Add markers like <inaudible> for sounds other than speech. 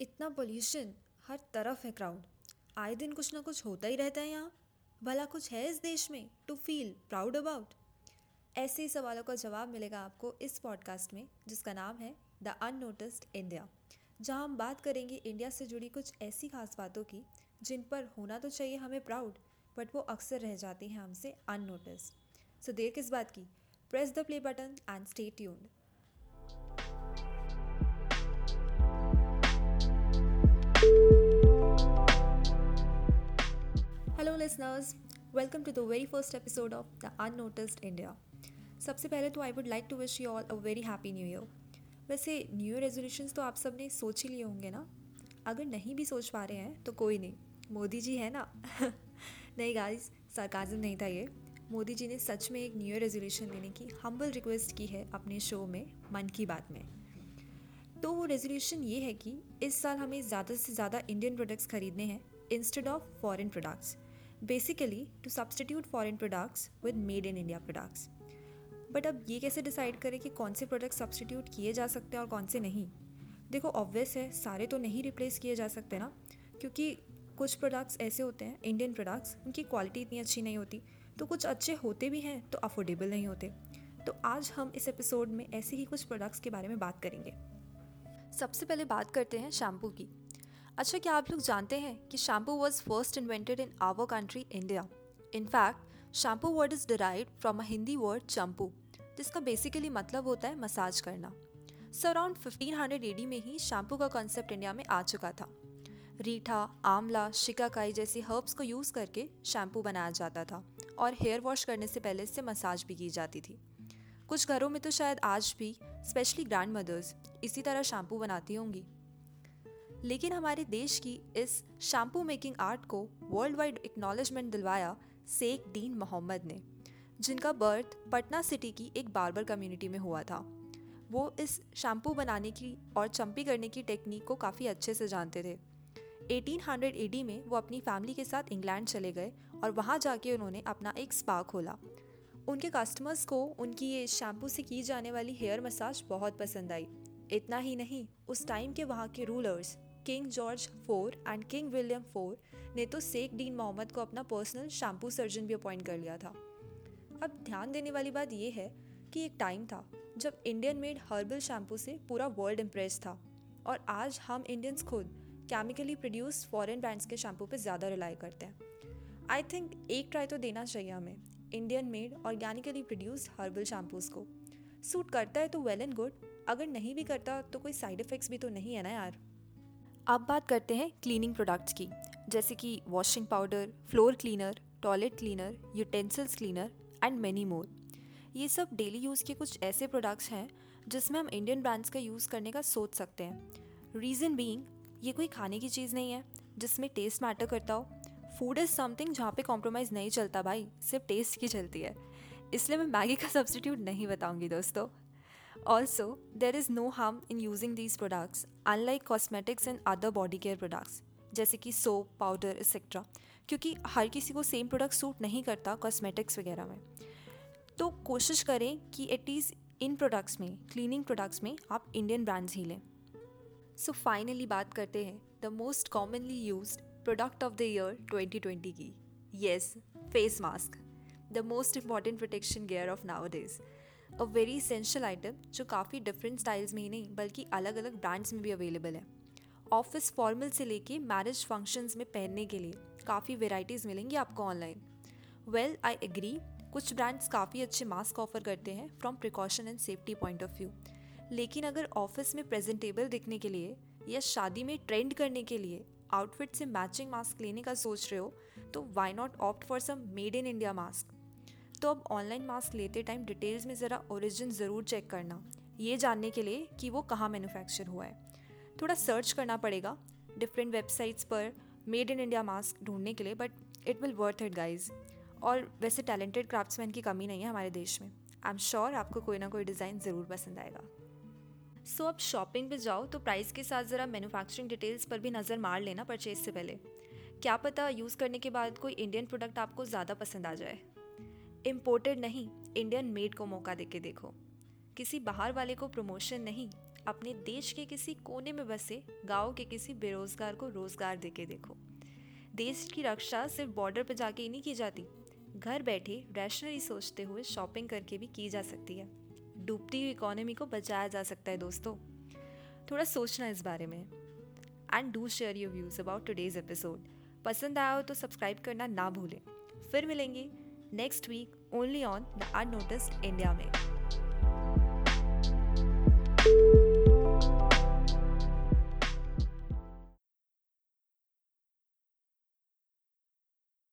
इतना पोल्यूशन हर तरफ़ है क्राउड आए दिन कुछ ना कुछ होता ही रहता है यहाँ। भला कुछ है इस देश में टू फील प्राउड अबाउट ऐसे ही सवालों का जवाब मिलेगा आपको इस पॉडकास्ट में, जिसका नाम है द अननोटिस्ड इंडिया जहाँ हम बात करेंगे इंडिया से जुड़ी कुछ ऐसी खास बातों की, जिन पर होना तो चाहिए हमें प्राउड बट वो अक्सर रह जाती हैं हमसे अननोटिस्ड सो देर किस बात की? Press the play button and stay tuned listeners welcome to the very first episode of the unnoticed India सबसे पहले तो I would like to wish you all a very happy new year वैसे new year resolutions तो आप सबने सोच ही लिए होंगे ना? अगर नहीं भी सोच पा रहे हैं तो कोई नहीं। मोदी जी है ना? <laughs> नहीं गाइस सरकाजम नहीं था ये। मोदी जी ने सच में एक न्यू ईयर रेजोल्यूशन लेने की हम्बल रिक्वेस्ट की है अपने शो में, मन की बात में। तो वो रेजोल्यूशन ये है कि इस साल हमें ज़्यादा से ज़्यादा इंडियन प्रोडक्ट्स खरीदने हैं instead of foreign products basically to substitute foreign products with made in India products but अब ये कैसे डिसाइड करें कि कौन से प्रोडक्ट सब्सटीट्यूट किए जा सकते हैं और कौन से नहीं? देखो ऑब्वियस है, सारे तो नहीं रिप्लेस किए जा सकते ना, क्योंकि कुछ प्रोडक्ट्स ऐसे होते हैं इंडियन प्रोडक्ट्स उनकी क्वालिटी इतनी अच्छी नहीं होती। तो कुछ अच्छे होते भी हैं तो अफोर्डेबल नहीं होते। तो आज हम इस एपिसोड में ऐसे ही कुछ प्रोडक्ट्स के बारे में बात करेंगे। सबसे पहले बात करते हैं शैम्पू की। अच्छा क्या आप लोग जानते हैं कि shampoo was first invented in our country India in fact shampoo word is derive from a Hindi word champu जिसका बेसिकली मतलब होता है मसाज करना। So around fifteen hundred AD में ही शैम्पू का कॉन्सेप्ट इंडिया में आ चुका था। रीठा, आंवला, शिकाकाई जैसी हर्ब्स को यूज़ करके शैम्पू बनाया जाता था और हेयर वॉश करने से पहले इससे मसाज भी की जाती थी। कुछ घरों में तो शायद आज भी स्पेशली ग्रैंड मदर्स इसी तरह शैम्पू बनाती होंगी। लेकिन हमारे देश की इस शैम्पू मेकिंग आर्ट को वर्ल्ड वाइड एक्नॉलेजमेंट दिलवाया शेख डीन मोहम्मद ने, जिनका बर्थ पटना सिटी की एक बार्बर कम्युनिटी में हुआ था। वो इस शैम्पू बनाने की और चंपी करने की टेक्निक को काफ़ी अच्छे से जानते थे। 1800 एडी में वो अपनी फैमिली के साथ इंग्लैंड चले गए और वहाँ जाके उन्होंने अपना एक स्पा खोला। उनके कस्टमर्स को उनकी ये शैम्पू से की जाने वाली हेयर मसाज बहुत पसंद आई। इतना ही नहीं, उस टाइम के वहाँ के rulers king George four and king William four ने तो शेख डीन मोहम्मद को अपना पर्सनल शैम्पू सर्जन भी अपॉइंट कर लिया था। अब ध्यान देने वाली बात यह है कि एक टाइम था जब इंडियन मेड हर्बल शैम्पू से पूरा वर्ल्ड इम्प्रेस था और आज हम इंडियंस खुद केमिकली प्रोड्यूस फॉरेन ब्रांड्स के शैम्पू पे ज़्यादा रिलाई करते हैं। आई थिंक एक ट्राई तो देना चाहिए हमें Indian made organically produced herbal shampoos को। सूट करता है तो वेल एंड गुड अगर नहीं भी करता तो कोई साइड इफ़ेक्ट्स भी तो नहीं है ना यार। अब बात करते हैं क्लीनिंग प्रोडक्ट्स की, जैसे कि washing powder floor cleaner toilet cleaner utensils cleaner and many more ये सब डेली यूज़ के कुछ ऐसे प्रोडक्ट्स हैं, जिसमें हम इंडियन ब्रांड्स का यूज़ करने का सोच सकते हैं। रीज़न बीइंग ये कोई खाने की चीज़ नहीं है, जिसमें टेस्ट मैटर करता हो। फ़ूड इज़ समथिंग जहाँ पे कॉम्प्रोमाइज़ नहीं चलता भाई, सिर्फ़ टेस्ट की चलती है। इसलिए मैं मैगी का सब्सटीट्यूट नहीं बताऊँगी दोस्तों। Also, there is no harm in using these products, unlike cosmetics and other body care products, जैसे कि सोप पाउडर एक्सेट्रा क्योंकि हर किसी को सेम प्रोडक्ट सूट नहीं करता कॉस्मेटिक्स वगैरह में। तो कोशिश करें कि एटलीस्ट इन प्रोडक्ट्स में क्लीनिंग प्रोडक्ट्स में आप इंडियन ब्रांड्स ही लें। सो फाइनली बात करते हैं the most commonly use product of the year 2020 की। Yes face mask the most important protection gear of nowadays a very essential item जो काफ़ी डिफरेंट स्टाइल्स में ही नहीं, बल्कि अलग अलग ब्रांड्स में भी अवेलेबल है। ऑफ़िस फॉर्मल से लेके मैरिज फ़ंक्शंस में पहनने के लिए काफ़ी वेराइटीज़ मिलेंगी आपको ऑनलाइन वेल आई एग्री कुछ ब्रांड्स काफ़ी अच्छे मास्क ऑफ़र करते हैं from precaution and safety point of view लेकिन अगर ऑफ़िस में प्रेजेंटेबल दिखने के लिए या शादी में ट्रेंड करने के लिए आउटफिट से मैचिंग मास्क लेने का सोच रहे हो तो why not opt for some made in India mask तो अब ऑनलाइन मास्क लेते टाइम डिटेल्स में ज़रा ओरिजिन ज़रूर चेक करना। ये जानने के लिए कि वो कहाँ मैन्युफैक्चर हुआ है। थोड़ा सर्च करना पड़ेगा डिफरेंट वेबसाइट्स पर मेड इन इंडिया मास्क ढूँढने के लिए but it will worth it guys और वैसे टैलेंटेड क्राफ्ट्समैन की कमी नहीं है हमारे देश में। आई एम श्योर आपको कोई ना कोई डिज़ाइन ज़रूर पसंद आएगा। सो so, अब शॉपिंग पे जाओ तो प्राइस के साथ ज़रा मैन्युफैक्चरिंग डिटेल्स पर भी नज़र मार लेना परचेज से पहले। क्या पता यूज़ करने के बाद कोई इंडियन प्रोडक्ट आपको ज़्यादा पसंद आ जाए। इम्पोर्टेड नहीं इंडियन मेड को मौका दे के देखो। किसी बाहर वाले को प्रमोशन नहीं, अपने देश के किसी कोने में बसे, गाँव के किसी बेरोजगार को रोज़गार दे के देखो। देश की रक्षा सिर्फ़ बॉर्डर पर जाके ही नहीं की जाती। घर बैठे रैशनली सोचते हुए शॉपिंग करके भी की जा सकती है। डूबती हुई इकोनॉमी को बचाया जा सकता है दोस्तों। थोड़ा सोचना इस बारे में। And do share your views about today's episode पसंद आया हो तो सब्सक्राइब करना ना भूलें। फिर मिलेंगे। next week only on the Unnoticed India Mail.